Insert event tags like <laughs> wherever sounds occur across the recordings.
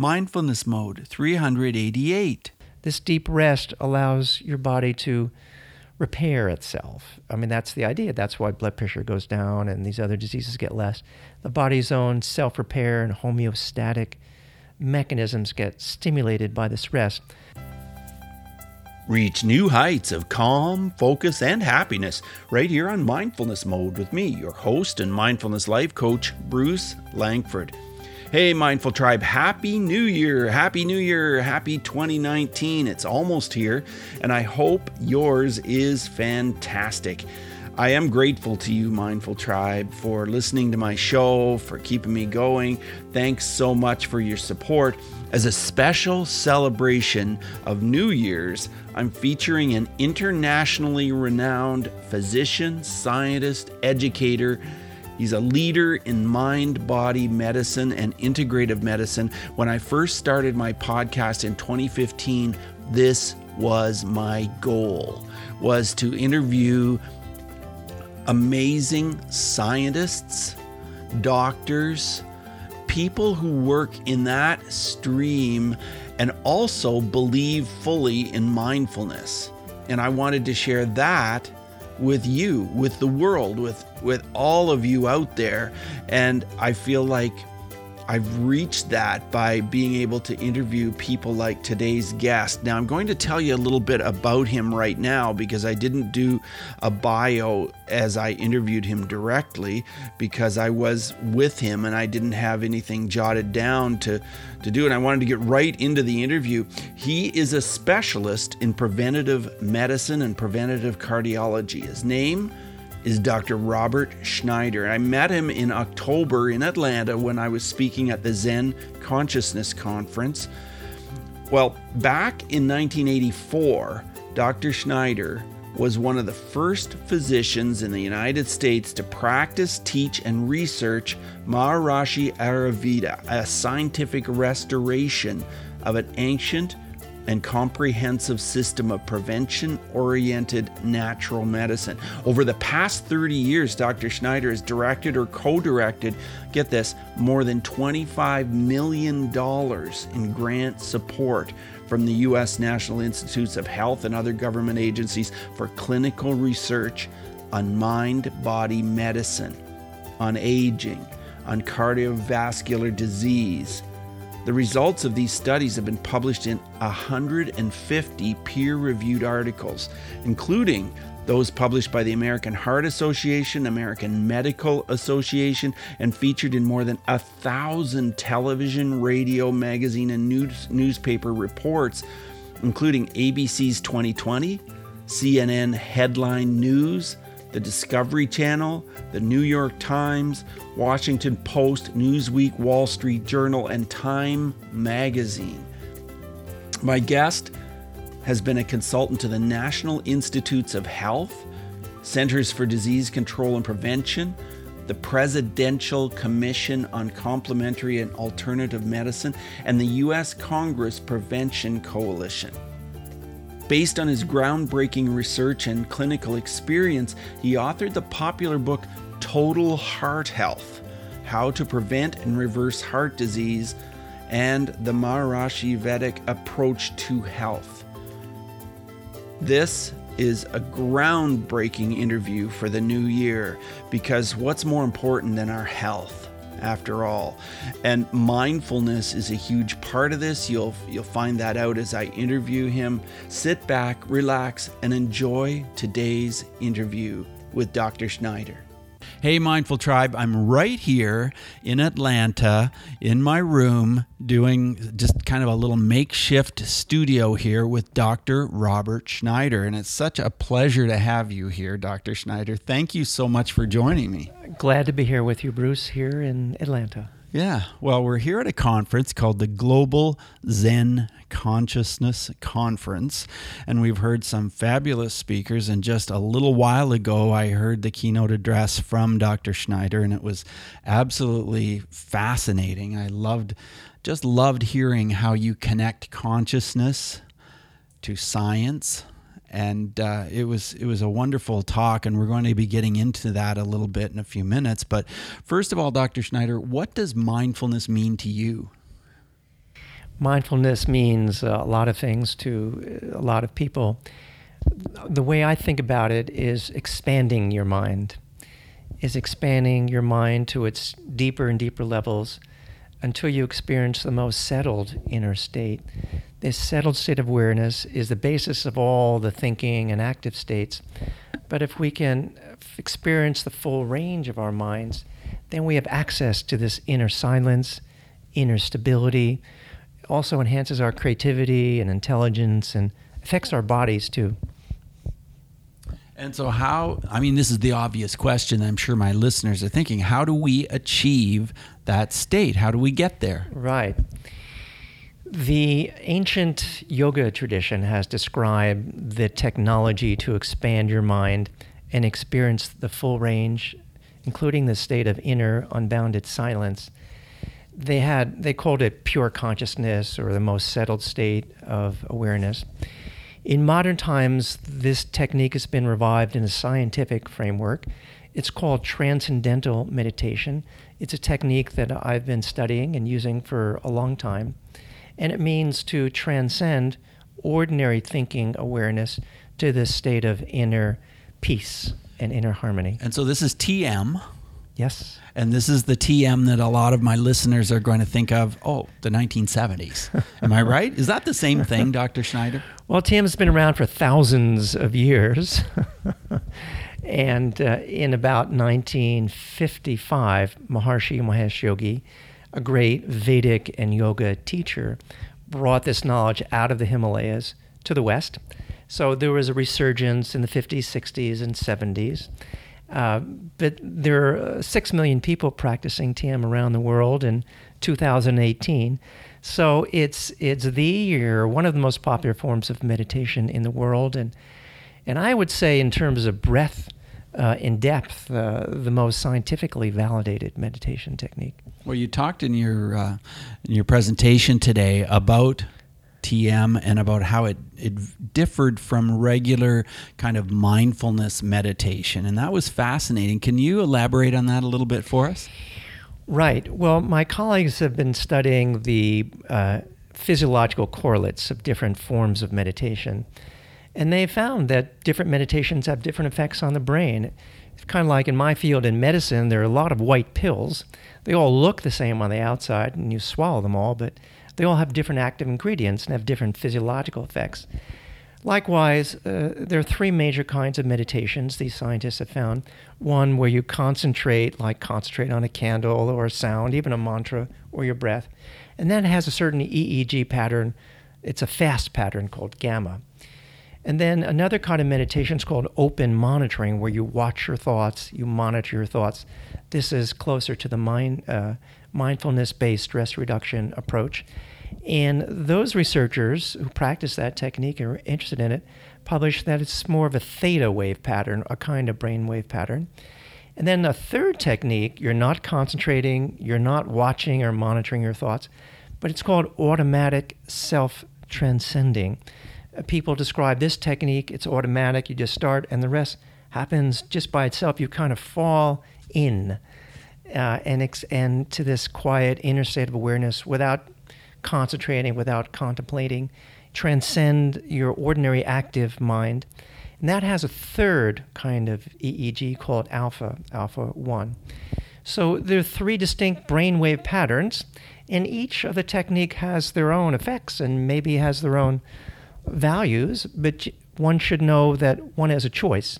Mindfulness Mode 388. This deep rest allows your body to repair itself. I mean, that's the idea. That's why blood pressure goes down and these other diseases get less. The body's own self repair and homeostatic mechanisms get stimulated by this rest. Reach new heights of calm, focus, and happiness right here on Mindfulness Mode with me, your host and mindfulness life coach, Bruce Langford. Hey, Mindful Tribe, Happy New Year! Happy New Year! Happy 2019. It's almost here, and I hope yours is fantastic. I am grateful to you, Mindful Tribe, for listening to my show, for keeping me going. Thanks so much for your support. As a special celebration of New Year's, I'm featuring an internationally renowned physician, scientist, educator. He's a leader in mind body medicine and integrative medicine. When I first started my podcast in 2015, this was my goal was to interview amazing scientists, doctors, people who work in that stream and also believe fully in mindfulness. And I wanted to share that with you, with the world, with with all of you out there. And I feel like I've reached that by being able to interview people like today's guest. Now, I'm going to tell you a little bit about him right now because I didn't do a bio as I interviewed him directly because I was with him and I didn't have anything jotted down to, to do. And I wanted to get right into the interview. He is a specialist in preventative medicine and preventative cardiology. His name is Dr. Robert Schneider. I met him in October in Atlanta when I was speaking at the Zen Consciousness Conference. Well, back in 1984, Dr. Schneider was one of the first physicians in the United States to practice, teach, and research Maharishi Ayurveda, a scientific restoration of an ancient and comprehensive system of prevention oriented natural medicine. Over the past 30 years, Dr. Schneider has directed or co directed, get this, more than $25 million in grant support from the U.S. National Institutes of Health and other government agencies for clinical research on mind body medicine, on aging, on cardiovascular disease the results of these studies have been published in 150 peer reviewed articles, including those published by the American Heart Association, American Medical Association, and featured in more than a thousand television, radio, magazine, and news, newspaper reports, including ABC's 2020, CNN Headline News, the Discovery Channel, the New York Times, Washington Post, Newsweek, Wall Street Journal, and Time Magazine. My guest has been a consultant to the National Institutes of Health, Centers for Disease Control and Prevention, the Presidential Commission on Complementary and Alternative Medicine, and the U.S. Congress Prevention Coalition. Based on his groundbreaking research and clinical experience, he authored the popular book Total Heart Health How to Prevent and Reverse Heart Disease and the Maharishi Vedic Approach to Health. This is a groundbreaking interview for the new year because what's more important than our health? After all. And mindfulness is a huge part of this. You'll you'll find that out as I interview him. Sit back, relax and enjoy today's interview with Dr. Schneider. Hey, Mindful Tribe, I'm right here in Atlanta in my room doing just kind of a little makeshift studio here with Dr. Robert Schneider. And it's such a pleasure to have you here, Dr. Schneider. Thank you so much for joining me. Glad to be here with you, Bruce, here in Atlanta. Yeah. Well, we're here at a conference called the Global Zen Consciousness Conference, and we've heard some fabulous speakers. And just a little while ago, I heard the keynote address from Dr. Schneider, and it was absolutely fascinating. I loved, just loved hearing how you connect consciousness to science and uh, it was it was a wonderful talk, and we're going to be getting into that a little bit in a few minutes. But first of all, Dr. Schneider, what does mindfulness mean to you? Mindfulness means a lot of things to a lot of people. The way I think about it is expanding your mind, is expanding your mind to its deeper and deeper levels until you experience the most settled inner state. This settled state of awareness is the basis of all the thinking and active states. But if we can experience the full range of our minds, then we have access to this inner silence, inner stability, also enhances our creativity and intelligence and affects our bodies too. And so, how, I mean, this is the obvious question I'm sure my listeners are thinking how do we achieve that state? How do we get there? Right. The ancient yoga tradition has described the technology to expand your mind and experience the full range, including the state of inner unbounded silence, they had they called it pure consciousness or the most settled state of awareness. In modern times, this technique has been revived in a scientific framework. It's called transcendental meditation. It's a technique that I've been studying and using for a long time. And it means to transcend ordinary thinking awareness to this state of inner peace and inner harmony. And so this is TM. Yes. And this is the TM that a lot of my listeners are going to think of, oh, the 1970s. <laughs> Am I right? Is that the same thing, <laughs> Dr. Schneider? Well, TM has been around for thousands of years. <laughs> and uh, in about 1955, Maharishi Mahesh Yogi, a great Vedic and yoga teacher, brought this knowledge out of the Himalayas to the West. So there was a resurgence in the 50s, 60s, and 70s. Uh, but there are uh, 6 million people practicing TM around the world in 2018. So it's, it's the year, one of the most popular forms of meditation in the world. And, and I would say, in terms of breadth uh, in depth, uh, the most scientifically validated meditation technique. Well, you talked in your, uh, in your presentation today about TM and about how it, it differed from regular kind of mindfulness meditation. And that was fascinating. Can you elaborate on that a little bit for us? Right. Well, my colleagues have been studying the uh, physiological correlates of different forms of meditation. And they found that different meditations have different effects on the brain. It's kind of like in my field in medicine, there are a lot of white pills. They all look the same on the outside, and you swallow them all, but they all have different active ingredients and have different physiological effects. Likewise, uh, there are three major kinds of meditations these scientists have found. One where you concentrate, like concentrate on a candle or a sound, even a mantra or your breath. And then it has a certain EEG pattern. It's a fast pattern called gamma. And then another kind of meditation is called open monitoring, where you watch your thoughts, you monitor your thoughts. This is closer to the mind, uh, mindfulness based stress reduction approach. And those researchers who practice that technique and are interested in it published that it's more of a theta wave pattern, a kind of brain wave pattern. And then a third technique, you're not concentrating, you're not watching or monitoring your thoughts, but it's called automatic self transcending. Uh, people describe this technique, it's automatic, you just start, and the rest happens just by itself. You kind of fall in uh, and, ex- and to this quiet inner state of awareness without concentrating, without contemplating, transcend your ordinary active mind. And that has a third kind of EEG called alpha, alpha 1. So there are three distinct brainwave patterns, and each of the technique has their own effects and maybe has their own values, but one should know that one has a choice,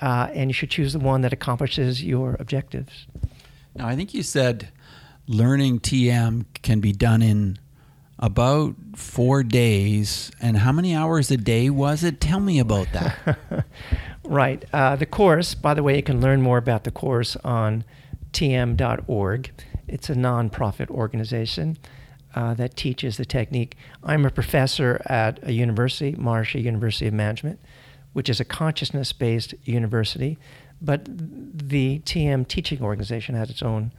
uh, and you should choose the one that accomplishes your objectives. Now, I think you said learning TM can be done in about four days. And how many hours a day was it? Tell me about that. <laughs> right. Uh, the course, by the way, you can learn more about the course on tm.org. It's a nonprofit organization uh, that teaches the technique. I'm a professor at a university, Maharishi University of Management, which is a consciousness based university. But the TM teaching organization has its own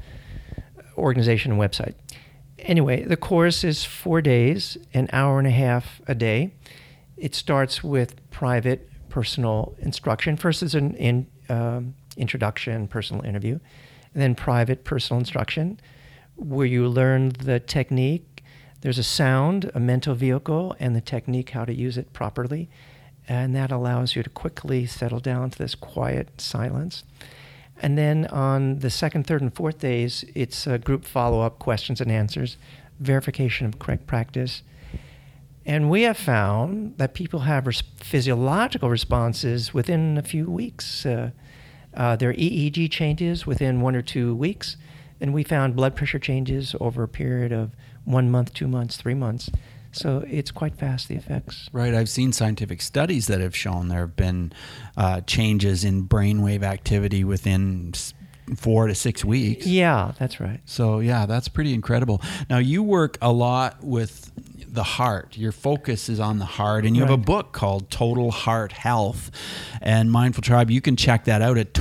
organization and website. Anyway, the course is four days, an hour and a half a day. It starts with private personal instruction. First is an in, um, introduction, personal interview, and then private personal instruction, where you learn the technique, There's a sound, a mental vehicle, and the technique how to use it properly. And that allows you to quickly settle down to this quiet silence. And then on the second, third, and fourth days, it's a group follow up, questions and answers, verification of correct practice. And we have found that people have res- physiological responses within a few weeks. Uh, uh, their EEG changes within one or two weeks. And we found blood pressure changes over a period of one month, two months, three months. So it's quite fast, the effects. Right. I've seen scientific studies that have shown there have been uh, changes in brainwave activity within four to six weeks. Yeah, that's right. So, yeah, that's pretty incredible. Now, you work a lot with the heart. Your focus is on the heart, and you right. have a book called Total Heart Health. And Mindful Tribe, you can check that out at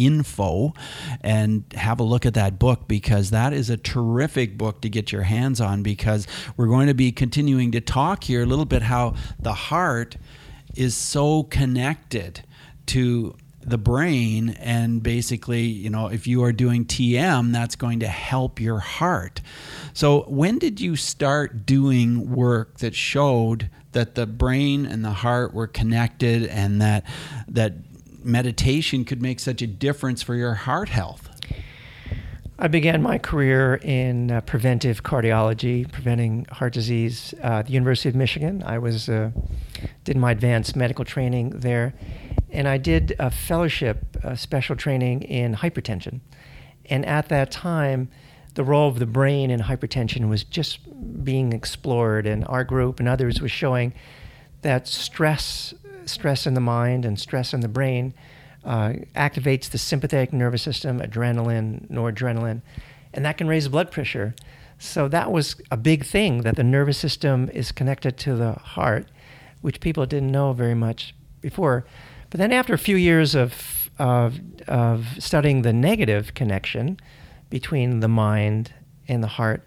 totalhearthealth.info and have a look at that book because that is a terrific book to get your hands on because we're going to be continuing to talk here a little bit how the heart is so connected to the brain and basically you know if you are doing tm that's going to help your heart. So when did you start doing work that showed that the brain and the heart were connected and that that meditation could make such a difference for your heart health I began my career in uh, preventive cardiology, preventing heart disease uh, at the University of Michigan. I was uh, did my advanced medical training there, and I did a fellowship, a special training in hypertension. And at that time, the role of the brain in hypertension was just being explored, and our group and others was showing that stress, stress in the mind and stress in the brain, uh, activates the sympathetic nervous system, adrenaline, noradrenaline, and that can raise blood pressure. So that was a big thing that the nervous system is connected to the heart, which people didn't know very much before. But then after a few years of, of, of studying the negative connection between the mind and the heart,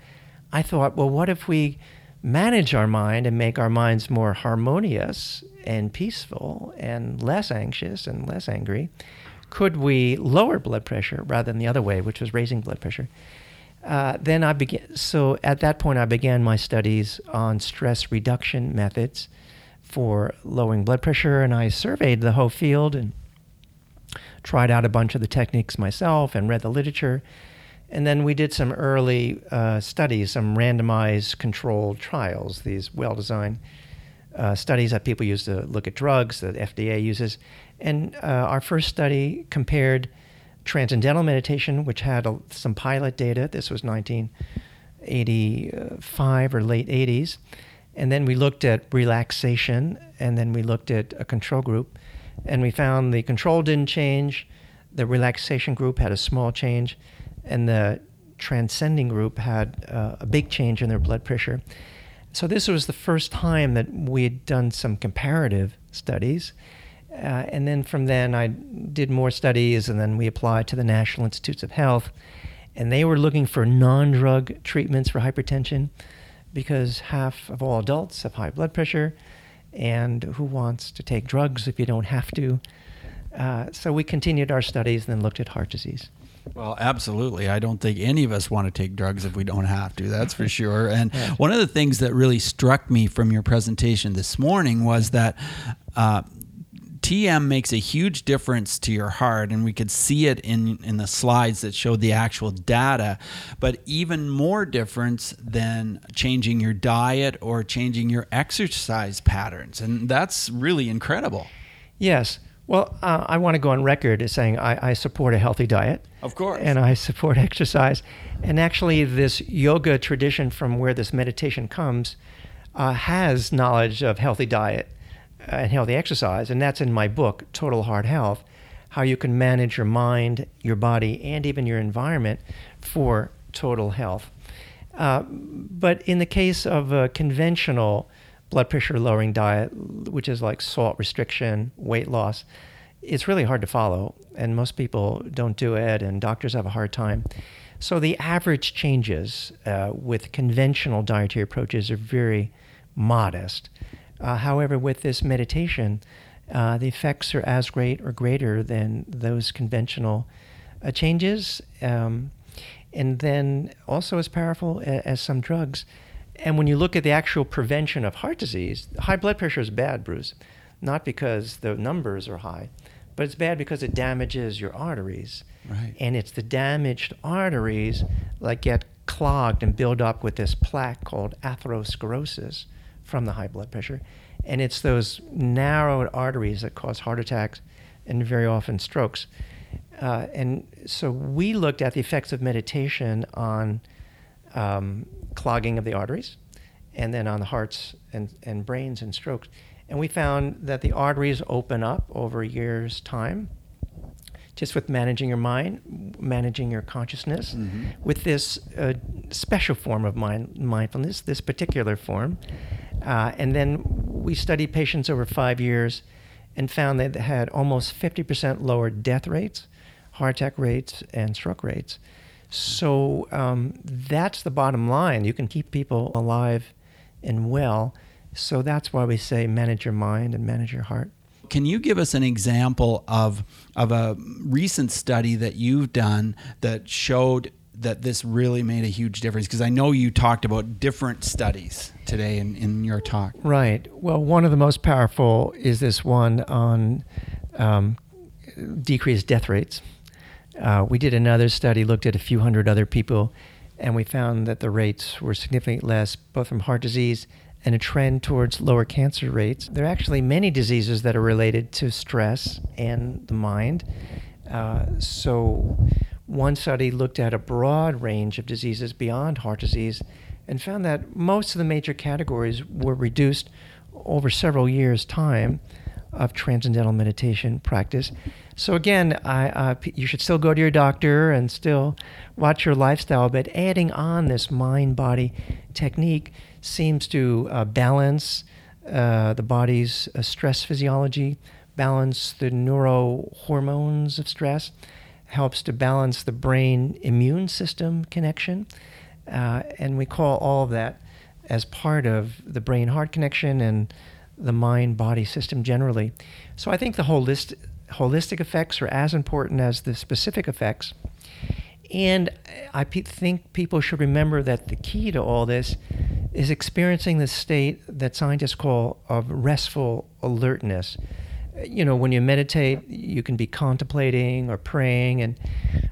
I thought, well, what if we manage our mind and make our minds more harmonious and peaceful and less anxious and less angry? Could we lower blood pressure rather than the other way, which was raising blood pressure? Uh, then I began. So at that point, I began my studies on stress reduction methods for lowering blood pressure, and I surveyed the whole field and tried out a bunch of the techniques myself and read the literature. And then we did some early uh, studies, some randomized controlled trials, these well designed uh, studies that people use to look at drugs that FDA uses. And uh, our first study compared transcendental meditation, which had a, some pilot data. This was 1985 or late 80s and then we looked at relaxation, and then we looked at a control group, and we found the control didn't change, the relaxation group had a small change, and the transcending group had uh, a big change in their blood pressure. So this was the first time that we had done some comparative studies. Uh, and then from then, I did more studies, and then we applied to the National Institutes of Health, and they were looking for non-drug treatments for hypertension because half of all adults have high blood pressure, and who wants to take drugs if you don't have to? Uh, so we continued our studies and then looked at heart disease. Well, absolutely. I don't think any of us want to take drugs if we don't have to. That's for <laughs> sure. And yeah. one of the things that really struck me from your presentation this morning was that uh, TM makes a huge difference to your heart, and we could see it in, in the slides that showed the actual data. But even more difference than changing your diet or changing your exercise patterns. And that's really incredible. Yes. Well, uh, I want to go on record as saying I, I, support a healthy diet. Of course. And I support <laughs> exercise. And actually, this yoga tradition from where this meditation comes uh, has knowledge of healthy diet and healthy exercise, and that's in my book, Total Heart Health, how you can manage your mind, your body, and even your environment for total health. Uh, but in the case of a conventional blood pressure lowering diet, which is like salt restriction, weight loss, it's really hard to follow, and most people don't do it, and doctors have a hard time. So the average changes uh, with conventional dietary approaches are very modest. Uh, however, with this meditation, uh, the effects are as great or greater than those conventional uh, changes. Um, and then also as powerful as, as some drugs. And when you look at the actual prevention of heart disease, high blood pressure is bad, Bruce, not because the numbers are high, but it's bad because it damages your arteries. Right. And it's the damaged arteries that get clogged and build up with this plaque called atherosclerosis from the high blood pressure. And it's those narrowed arteries that cause heart attacks and very often strokes. Uh, and so we looked at the effects of meditation on um, clogging of the arteries and then on the hearts and, and brains and strokes. And we found that the arteries open up over a year's time just with managing your mind, managing your consciousness, mm-hmm. with this uh, special form of mind, mindfulness, this particular form. Uh, and then we studied patients over five years and found that they had almost 50% lower death rates, heart attack rates, and stroke rates. So um, that's the bottom line. You can keep people alive and well. So that's why we say manage your mind and manage your heart. Can you give us an example of of a recent study that you've done that showed that this really made a huge difference? Because I know you talked about different studies today in, in your talk. Right. Well, one of the most powerful is this one on um, decreased death rates. Uh, we did another study, looked at a few hundred other people, and we found that the rates were significantly less, both from heart disease and a trend towards lower cancer rates. There are actually many diseases that are related to stress and the mind. Uh, so, one study looked at a broad range of diseases beyond heart disease and found that most of the major categories were reduced over several years' time of transcendental meditation practice. So again, I, uh, you should still go to your doctor and still watch your lifestyle, but adding on this mind-body technique seems to uh, balance uh, the body's uh, stress physiology, balance the neurohormones of stress, helps to balance the brain immune system connection. Uh, and we call all of that as part of the brain heart connection and the mind body system generally. So I think the holistic, holistic effects are as important as the specific effects. And I pe- think people should remember that the key to all this is experiencing the state that scientists call of restful alertness. You know, when you meditate, you can be contemplating or praying, and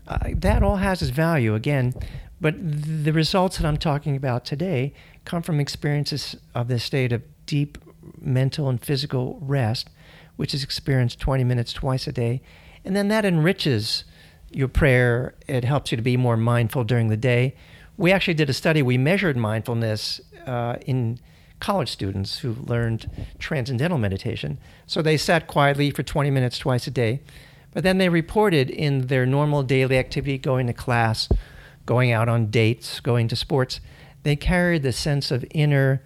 uh, that all has its value again. But the results that I'm talking about today come from experiences of this state of deep mental and physical rest, which is experienced 20 minutes twice a day. And then that enriches your prayer. It helps you to be more mindful during the day. We actually did a study. We measured mindfulness uh, in college students who learned transcendental meditation. So they sat quietly for 20 minutes twice a day, but then they reported in their normal daily activity, going to class, going out on dates, going to sports, they carried the sense of inner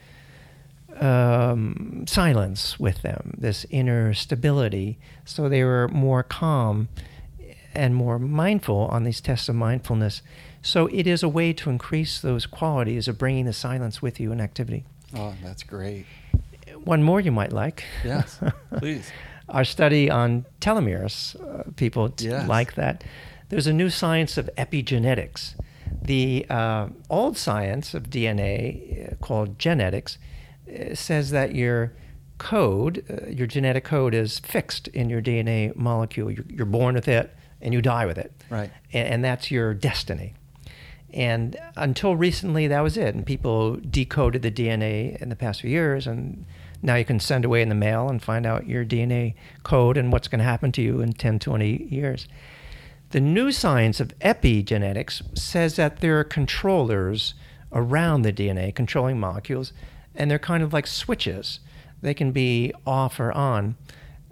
um, silence with them, this inner stability. So they were more calm and more mindful on these tests of mindfulness. So it is a way to increase those qualities of bringing the silence with you in activity. Oh, that's great. One more you might like. Yes, <laughs> please. Our study on telomeres, uh, people yes. like that. There's a new science of epigenetics. The uh, old science of DNA, uh, called genetics, says that your code, uh, your genetic code, is fixed in your DNA molecule. You're, you're born with it and you die with it. Right. And, and, that's your destiny. And until recently, that was it. And people decoded the DNA in the past few years, and now you can send away in the mail and find out your DNA code and what's going to happen to you in 10, 20 years. The new science of epigenetics says that there are controllers around the DNA, controlling molecules, and they're kind of like switches. They can be off or on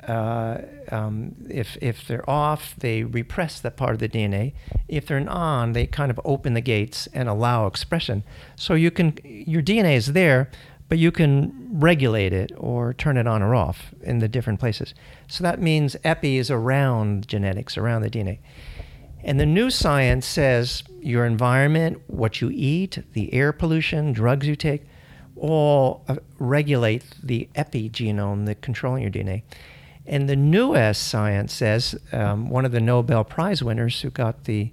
uh, um, if, if they're off, they repress that part of the DNA. If they're on, they kind of open the gates and allow expression. So you can, your DNA is there, but you can regulate it or turn it on or off in the different places. So that means epi is around genetics, around the DNA. And the new science says your environment, what you eat, the air pollution, drugs you take, all uh, regulate the epigenome, the controlling your DNA. And the newest science says um, one of the Nobel Prize winners who got the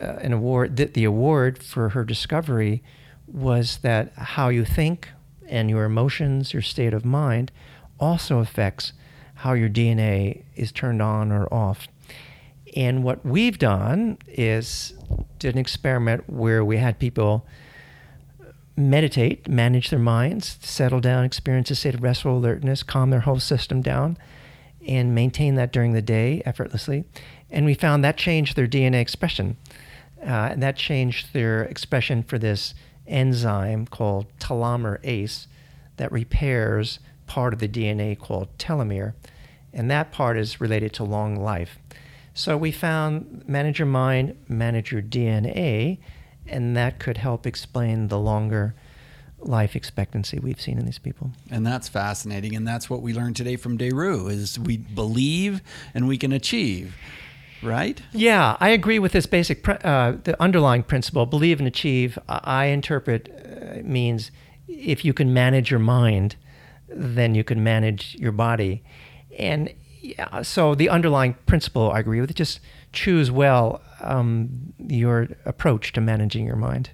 uh, an award. The, the award for her discovery was that how you think and your emotions, your state of mind, also affects how your DNA is turned on or off. And what we've done is did an experiment where we had people meditate, manage their minds, settle down, experience a state of restful alertness, calm their whole system down, and maintain that during the day effortlessly. And we found that changed their DNA expression. Uh, and that changed their expression for this enzyme called telomerase that repairs part of the DNA called telomere. And that part is related to long life. So we found manage your mind, manage your DNA, and that could help explain the longer life expectancy we've seen in these people. And that's fascinating. And that's what we learned today from Deru is we believe and we can achieve. Right? Yeah, I agree with this basic, uh, the underlying principle. Believe and achieve. I interpret uh, means if you can manage your mind, then you can manage your body. And yeah, so the underlying principle, I agree with. Just choose well um, your approach to managing your mind.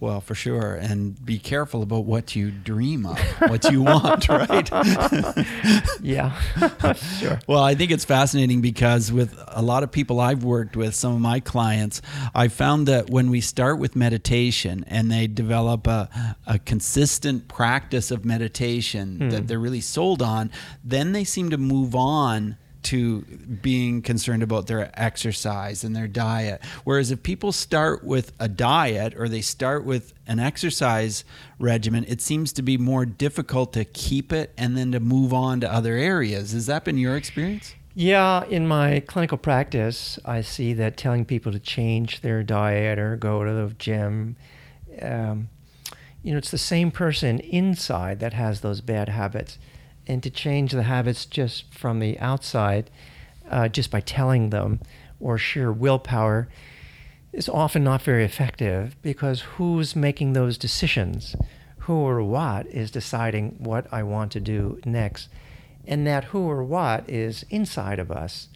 Well, for sure. And be careful about what you dream of, what you want, <laughs> right? <laughs> yeah, <laughs> sure. Well, I think it's fascinating because with a lot of people I've worked with, some of my clients, I found that when we start with meditation and they develop a, a consistent practice of meditation mm. that they're really sold on, then they seem to move on to being concerned about their exercise and their diet. Whereas if people start with a diet or they start with an exercise regimen, it seems to be more difficult to keep it and then to move on to other areas. Has that been your experience? Yeah, in my clinical practice, I see that telling people to change their diet or go to the gym, um, you know, it's the same person inside that has those bad habits and to change the habits just from the outside, uh, just by telling them or sheer willpower, is often not very effective because who's making those decisions? Who or what is deciding what I want to do next? And that who or what is inside of us.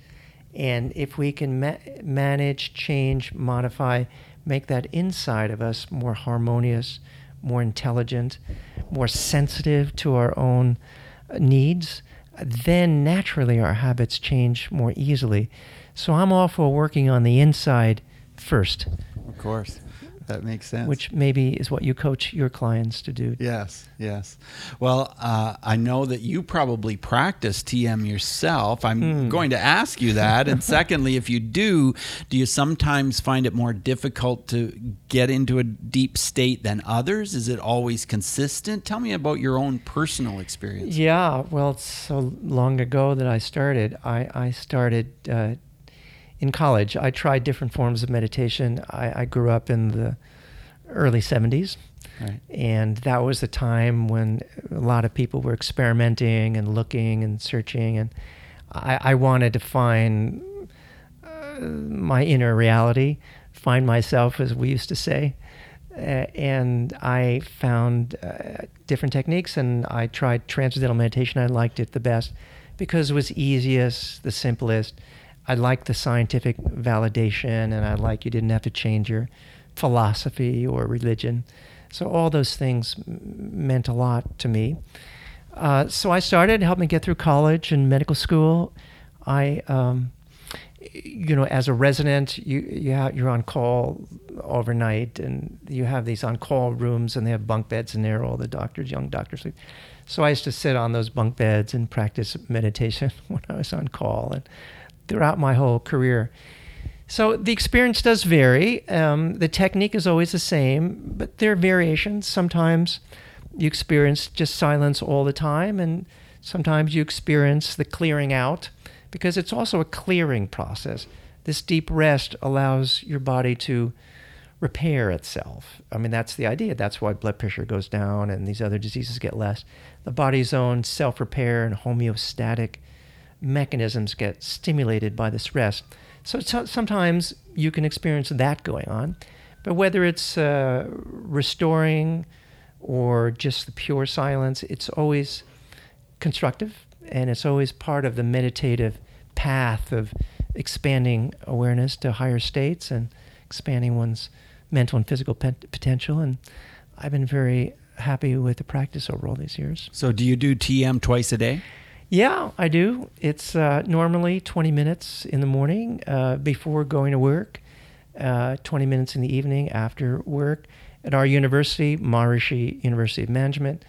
And if we can ma- manage, change, modify, make that inside of us more harmonious, more intelligent, more sensitive to our own needs, then naturally our habits change more easily. So I'm all for working on the inside first. Of course. That makes sense. Which maybe is what you coach your clients to do. Yes, yes. Well, uh, I know that you probably practice TM yourself. I'm mm. going to ask you that. and <laughs> secondly, if you do, do you sometimes find it more difficult to get into a deep state than others? Is it always consistent? Tell me about your own personal experience. Yeah, well, it's so long ago that I started. I, I started. Uh, in college, I tried different forms of meditation. I, I grew up in the early 70s. Right. And that was the time when a lot of people were experimenting and looking and searching. And I, I wanted to find uh, my inner reality, find myself, as we used to say. Uh, and I found uh, different techniques and I tried transcendental meditation. I liked it the best because it was easiest, the simplest I like the scientific validation, and I like you didn't have to change your philosophy or religion. So all those things meant a lot to me. Uh, so I started, helped me get through college and medical school. I, um, you know, as a resident, you, you're on call overnight, and you have these on-call rooms, and they have bunk beds in there. All the doctors, young doctors, sleep. So I used to sit on those bunk beds and practice meditation <laughs> when I was on call, and throughout my whole career. So the experience does vary. Um, the technique is always the same, but there are variations. Sometimes you experience just silence all the time, and sometimes you experience the clearing out because it's also a clearing process. This deep rest allows your body to repair itself. I mean, that's the idea. That's why blood pressure goes down and these other diseases get less. The body's own self repair and homeostatic mechanisms get stimulated by the stress. So sometimes you can experience that going on. But whether it's uh, restoring or just the pure silence, it's always constructive and it's always part of the meditative path of expanding awareness to higher states and expanding one's mental and physical pet- potential. And I've been very happy with the practice over all these years. So, do you do TM twice a day? Yeah, I do. It's uh, normally 20 minutes in the morning uh, before going to work, uh, 20 minutes in the evening after work. At our university, Maharishi University of Management,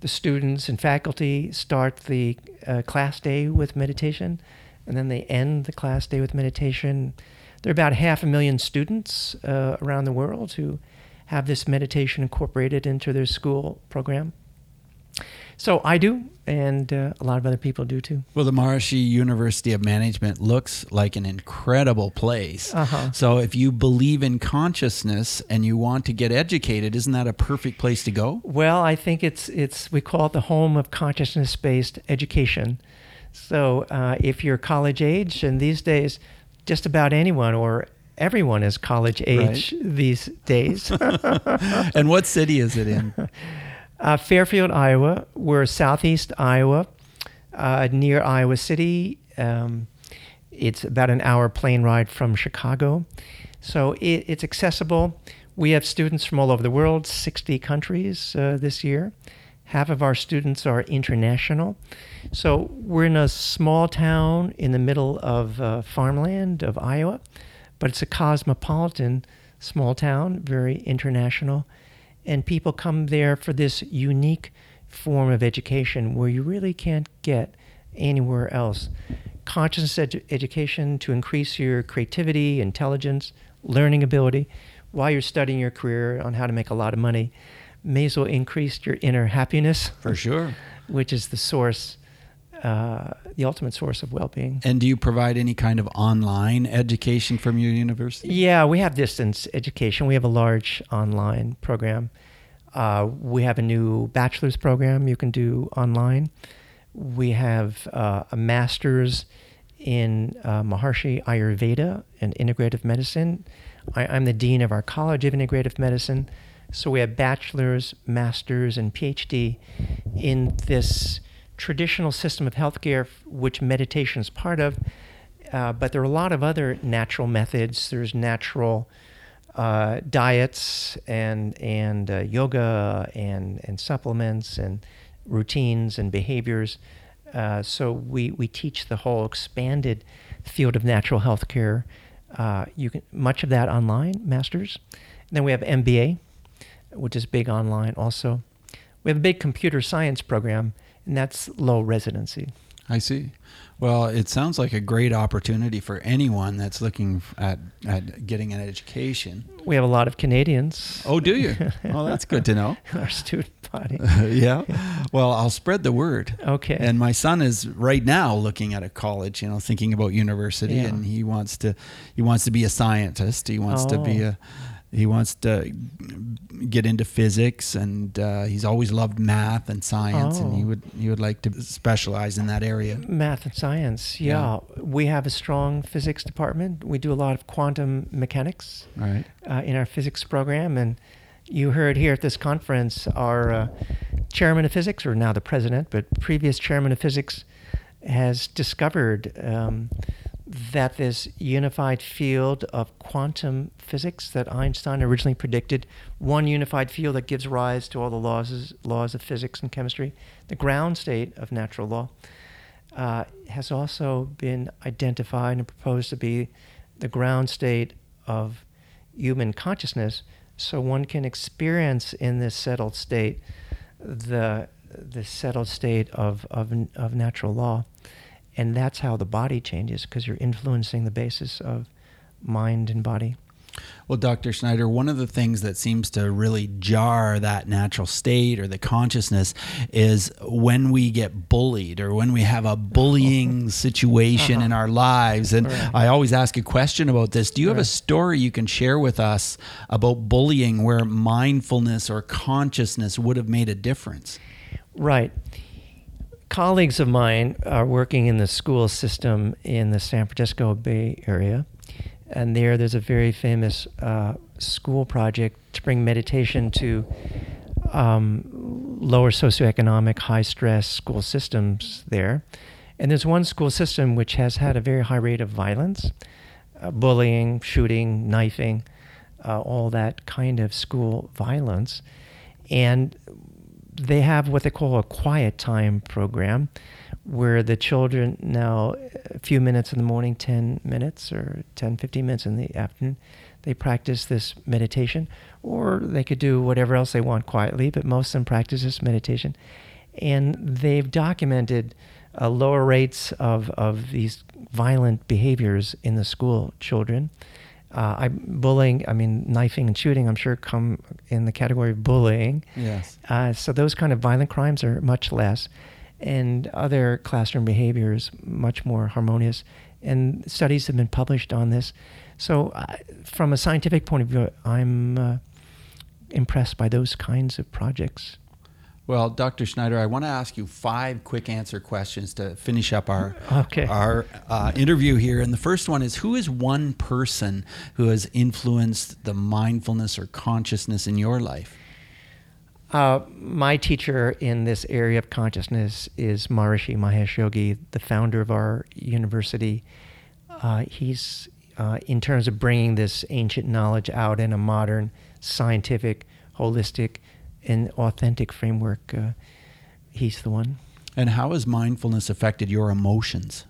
the students and faculty start the uh, class day with meditation, and then they end the class day with meditation. There are about half a million students uh, around the world who have this meditation incorporated into their school program. So I do, and uh, a lot of other people do too. Well, the Maharishi University of Management looks like an incredible place. Uh-huh. So, if you believe in consciousness and you want to get educated, isn't that a perfect place to go? Well, I think it's it's we call it the home of consciousness-based education. So uh, if you're college age, and these days, just about anyone or everyone is college age Right. these days. <laughs> and what city is it in? <laughs> Uh, Fairfield, Iowa. We're southeast Iowa, uh, near Iowa City. Um, it's about an hour plane ride from Chicago. So it, it's accessible. We have students from all over the world, 60 countries uh, this year. Half of our students are international. So we're in a small town in the middle of uh, farmland of Iowa, but it's a cosmopolitan small town, very international and people come there for this unique form of education where you really can't get anywhere else. Consciousness edu- education to increase your creativity, intelligence, learning ability while you're studying your career on how to make a lot of money may as well increase your inner happiness, For sure. <laughs> which is the source, uh, the ultimate source of well being. And do you provide any kind of online education from your university? Yeah, we have distance education. We have a large online program. Uh, we have a new bachelor's program you can do online. We have uh, a master's in uh, Maharishi Ayurveda and integrative medicine. I, I'm the dean of our College of Integrative Medicine. So we have bachelor's, master's, and PhD in this traditional system of healthcare, which meditation is part of. Uh, but there are a lot of other natural methods. There's natural uh, diets and and uh, yoga and and supplements and routines and behaviors. Uh, so we we teach the whole expanded field of natural health care. Uh, you can much of that online, masters. And then we have MBA, which is big online also. We have a big computer science program, and that's low residency. I see. Well, it sounds like a great opportunity for anyone that's looking at, at getting an education. We have a lot of Canadians. Oh, do you? <laughs> Oh, that's good to know. <laughs> our student body. <laughs> yeah. Well, I'll spread the word. Okay. And my son is right now looking at a college, you know, thinking about university, Yeah. and he wants to he wants to be a scientist. He wants to be Oh. a he wants to get into physics, and uh, he's always loved math and science, and he Oh. would he would like to specialize in that area. Math and science, yeah. We have a strong physics department. We do a lot of quantum mechanics Right. uh, in our physics program. And you heard here at this conference, our uh, chairman of physics, or now the president, but previous chairman of physics, has discovered um, that this unified field of quantum physics that Einstein originally predicted, one unified field that gives rise to all the laws, laws of physics and chemistry, the ground state of natural law, uh, has also been identified and proposed to be the ground state of human consciousness. So one can experience in this settled state the the settled state of, of, of natural law. And that's how the body changes because you're influencing the basis of mind and body. Well, Dr. Schneider, one of the things that seems to really jar that natural state or the consciousness is when we get bullied or when we have a <laughs> bullying situation uh-huh. in our lives. And Right. I always ask a question about this. Do you have a story you can share with us about bullying where mindfulness or consciousness would have made a difference? Right. Colleagues of mine are working in the school system in the San Francisco Bay Area. And there, there's a very famous uh, school project to bring meditation to um, lower socioeconomic, high stress school systems there. And there's one school system which has had a very high rate of violence, uh, bullying, shooting, knifing. uh, all that kind of school violence. And they have what they call a quiet time program where the children now a few minutes in the morning 10 minutes or 10 15 minutes in the afternoon they practice this meditation or they could do whatever else they want quietly but most of them practice this meditation. And they've documented uh, lower rates of, of these violent behaviors in the school children uh, I bullying, I mean knifing and shooting. I'm sure come in the category of bullying. Yes. Uh, so those kind of violent crimes are much less, and other classroom behaviors much more harmonious. And studies have been published on this. So, uh, from a scientific point of view, I'm uh, impressed by those kinds of projects. Well, Dr. Schneider, I want to ask you five quick answer questions to finish up our Okay. our uh, interview here. And the first one is: Who is one person who has influenced the mindfulness or consciousness in your life? Uh, my teacher in this area of consciousness is Maharishi Mahesh Yogi, the founder of our university. Uh, he's, uh, in terms of bringing this ancient knowledge out in a modern, scientific, holistic, and authentic framework, uh, he's the one. And how has mindfulness affected your emotions?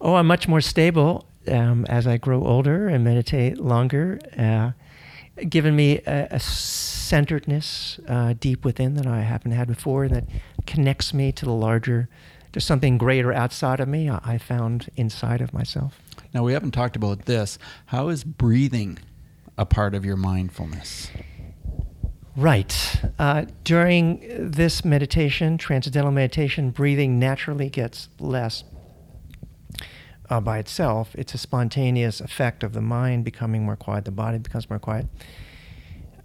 Oh, I'm much more stable um, as I grow older and meditate longer. Uh, given me a, a centeredness uh, deep within that I haven't had before that connects me to the larger, to something greater outside of me. I, I found inside of myself. Now, we haven't talked about this. How is breathing a part of your mindfulness? Right. Uh, during this meditation, transcendental meditation, breathing naturally gets less uh, by itself. It's a spontaneous effect of the mind becoming more quiet, the body becomes more quiet.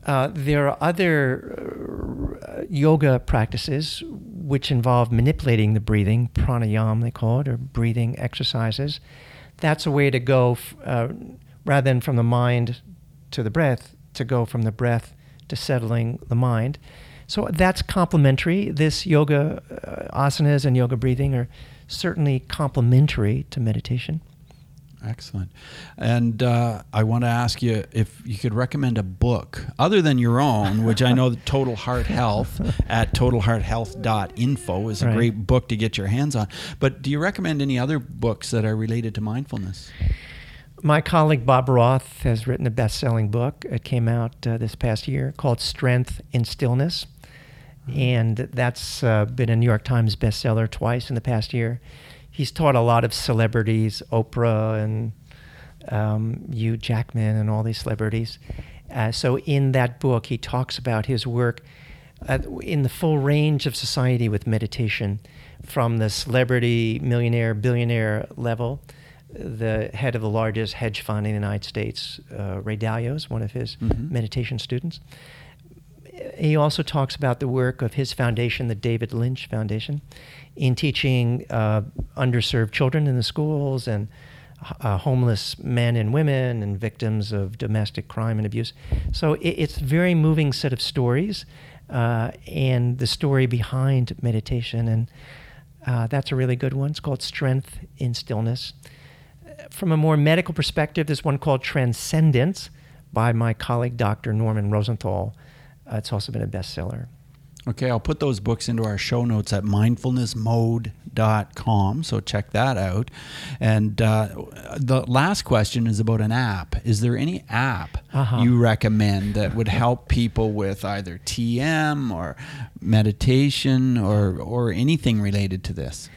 Uh, there are other uh, yoga practices which involve manipulating the breathing, pranayama they call it, or breathing exercises. That's a way to go, uh, rather than from the mind to the breath, to go from the breath to settling the mind. So that's complementary. This yoga uh, asanas and yoga breathing are certainly complementary to meditation. Excellent. And uh, I want to ask you if you could recommend a book other than your own, which I know <laughs> Total Heart Health at totalhearthealth.info is a Right. great book to get your hands on. But do you recommend any other books that are related to mindfulness? My colleague Bob Roth has written a best selling book. It came out uh, this past year called Strength in Stillness. And that's uh, been a New York Times bestseller twice in the past year. He's taught a lot of celebrities, Oprah and um, Hugh Jackman, and all these celebrities. Uh, so, in that book, he talks about his work uh, in the full range of society with meditation, from the celebrity, millionaire, billionaire level. The head of the largest hedge fund in the United States, uh, Ray Dalio, is one of his Mhm. meditation students. He also talks about the work of his foundation, the David Lynch Foundation, in teaching uh, underserved children in the schools and uh, homeless men and women and victims of domestic crime and abuse. So it, it's a very moving set of stories uh, and the story behind meditation. And uh, that's a really good one. It's called Strength in Stillness. From a more medical perspective, there's one called Transcendence by my colleague, Dr. Norman Rosenthal. Uh, it's also been a bestseller. Okay, I'll put those books into our show notes at mindfulnessmode.com. So check that out. And uh, the last question is about an app. Is there any app Uh-huh. you recommend that would help people with either TM or meditation or, or anything related to this?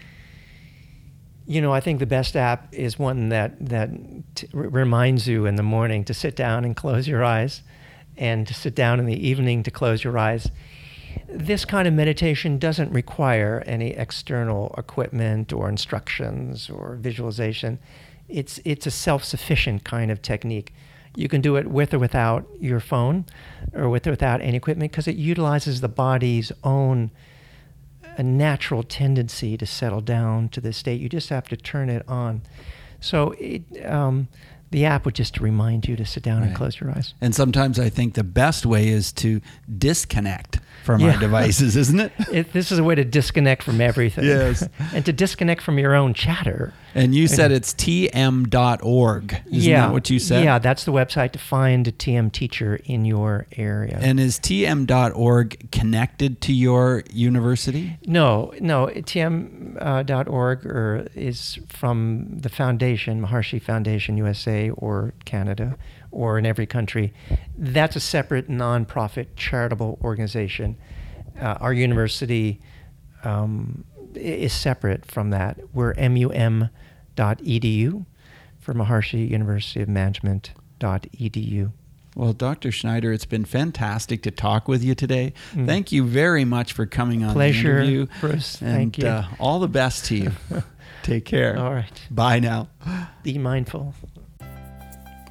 You know, I think the best app is one that that t- reminds you in the morning to sit down and close your eyes, and to sit down in the evening to close your eyes. This kind of meditation doesn't require any external equipment or instructions or visualization. It's it's a self-sufficient kind of technique. You can do it with or without your phone, or with or without any equipment, because it utilizes the body's own a natural tendency to settle down to this state. You just have to turn it on. So it, um, the app would just remind you to sit down and close your eyes. And sometimes I think the best way is to disconnect from Yeah. our devices, isn't it? It, this is a way to disconnect from everything. Yes. <laughs> and to disconnect from your own chatter. And you said it's tm.org. Isn't yeah. that what you said? Yeah, that's the website to find a TM teacher in your area. And is tm.org connected to your university? no, no, tm.org uh, or is from the foundation, Maharishi Foundation USA or Canada or in every country. That's a separate nonprofit charitable organization. Uh, our university um, is separate from that. We're mum.edu for Maharishi University of Management.edu. Well, Dr. Schneider, it's been fantastic to talk with you today. Mm. Thank you very much for coming on Pleasure, the interview. Bruce. And Thank you. Uh, all the best to you. <laughs> Take care. All right. Bye now. Be mindful.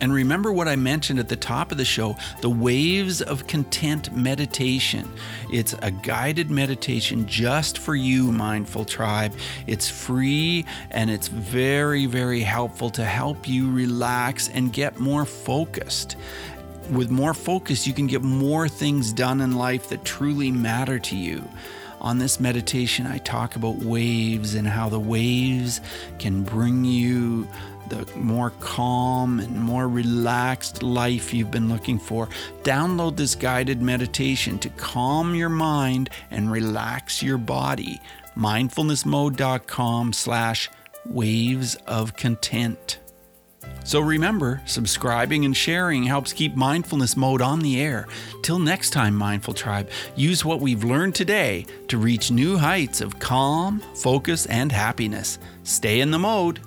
And remember what I mentioned at the top of the show the Waves of Content meditation. It's a guided meditation just for you, Mindful Tribe. It's free and it's very, very helpful to help you relax and get more focused. With more focus, you can get more things done in life that truly matter to you. On this meditation, I talk about waves and how the waves can bring you the more calm and more relaxed life you've been looking for. Download this guided meditation to calm your mind and relax your body. Mindfulnessmode.com slash waves of content. So remember, subscribing and sharing helps keep mindfulness mode on the air. Till next time, Mindful Tribe, use what we've learned today to reach new heights of calm, focus, and happiness. Stay in the mode.